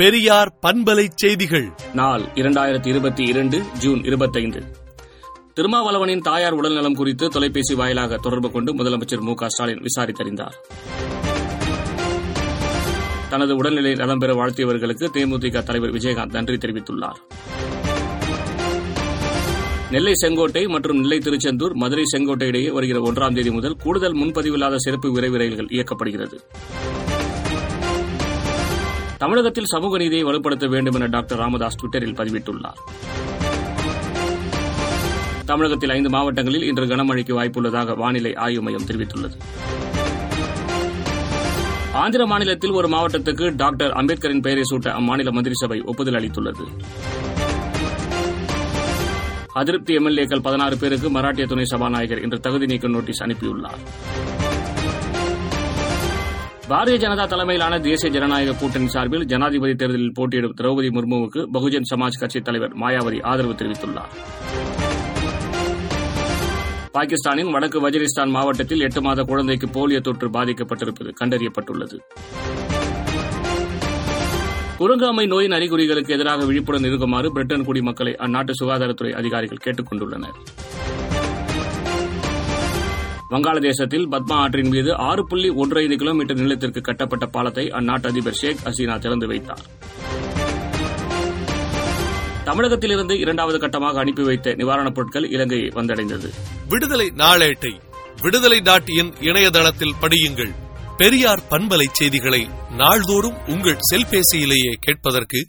பெரியார் பண்பலை செய்திகள். நாள் இரண்டாயிரத்தி இருபத்தி இரண்டு ஜூன் இருபத்தைந்து. திருமாவளவனின் தாயார் உடல்நலம் குறித்து தொலைபேசி வாயிலாக தொடர்பு கொண்டு முதலமைச்சர் மு ஸ்டாலின் விசாரித்தறிந்தார். தனது உடல்நிலை நலம் பெற வாழ்த்தியவர்களுக்கு தேமுதிக தலைவர் விஜயகாந்த் நன்றி தெரிவித்துள்ளார். நெல்லை செங்கோட்டை மற்றும் நெல்லை திருச்செந்தூர் மதுரை செங்கோட்டை இடையே வருகிற ஒன்றாம் தேதி முதல் கூடுதல் முன்பதிவில்லாத சிறப்பு விரைவு ரயில்கள் இயக்கப்படுகிறது. தமிழகத்தில் சமூக நீதியை வலுப்படுத்த வேண்டும் என டாக்டர் ராமதாஸ் டுவிட்டரில் பதிவிட்டுள்ளார். தமிழகத்தில் ஐந்து மாவட்டங்களில் இன்று கனமழைக்கு வாய்ப்புள்ளதாக வானிலை ஆய்வு மையம் தெரிவித்துள்ளது. ஆந்திர மாநிலத்தில் ஒரு மாவட்டத்துக்கு டாக்டர் அம்பேத்கரின் பெயரை சூட்ட அம்மாநில மந்திரி சபை ஒப்புதல் அளித்துள்ளது. அதிருப்தி எம்எல்ஏக்கள் பதினாறு பேருக்கு மராட்டிய துணை சபாநாயகர் இன்று தகுதி நீக்க நோட்டீஸ் அனுப்பியுள்ளார். பாரதிய ஜனதா தலைமையிலான தேசிய ஜனநாயக கூட்டணி சார்பில் ஜனாதிபதி தேர்தலில் போட்டியிடும் திரௌபதி முர்முவுக்கு பகுஜன் சமாஜ் கட்சித் தலைவர் மாயாவதி ஆதரவு தெரிவித்துள்ளார். பாகிஸ்தானின் வடக்கு வஜிரிஸ்தான் மாவட்டத்தில் எட்டு மாத குழந்தைக்கு போலியோ தொற்று பாதிக்கப்பட்டிருப்பது கண்டறியப்பட்டுள்ளது. குரங்காமை நோயின் அறிகுறிகளுக்கு எதிராக விழிப்புடன் இருக்குமாறு பிரிட்டன் குடிமக்களை அந்நாட்டு சுகாதாரத்துறை அதிகாரிகள் கேட்டுக் கொண்டுள்ளனா் வங்காளதேசத்தில் பத்மா ஆற்றின் மீது ஆறு புள்ளி ஒன்று ஐந்து கிலோமீட்டர் நீளத்திற்கு கட்டப்பட்ட பாலத்தை அந்நாட்டு அதிபர் ஷேக் ஹசீனா திறந்து வைத்தார். தமிழகத்திலிருந்து இரண்டாவது கட்டமாக அனுப்பி வைத்த நிவாரணப் பொருட்கள் இலங்கை வந்தடைந்தது. விடுதலை நாளேட்டை விடுதலை டாட் இன் இணையதளத்தில் படியுங்கள். பெரியார் பண்பலை செய்திகளை நாள்தோறும் உங்கள் செல்பேசியிலேயே கேட்பதற்கு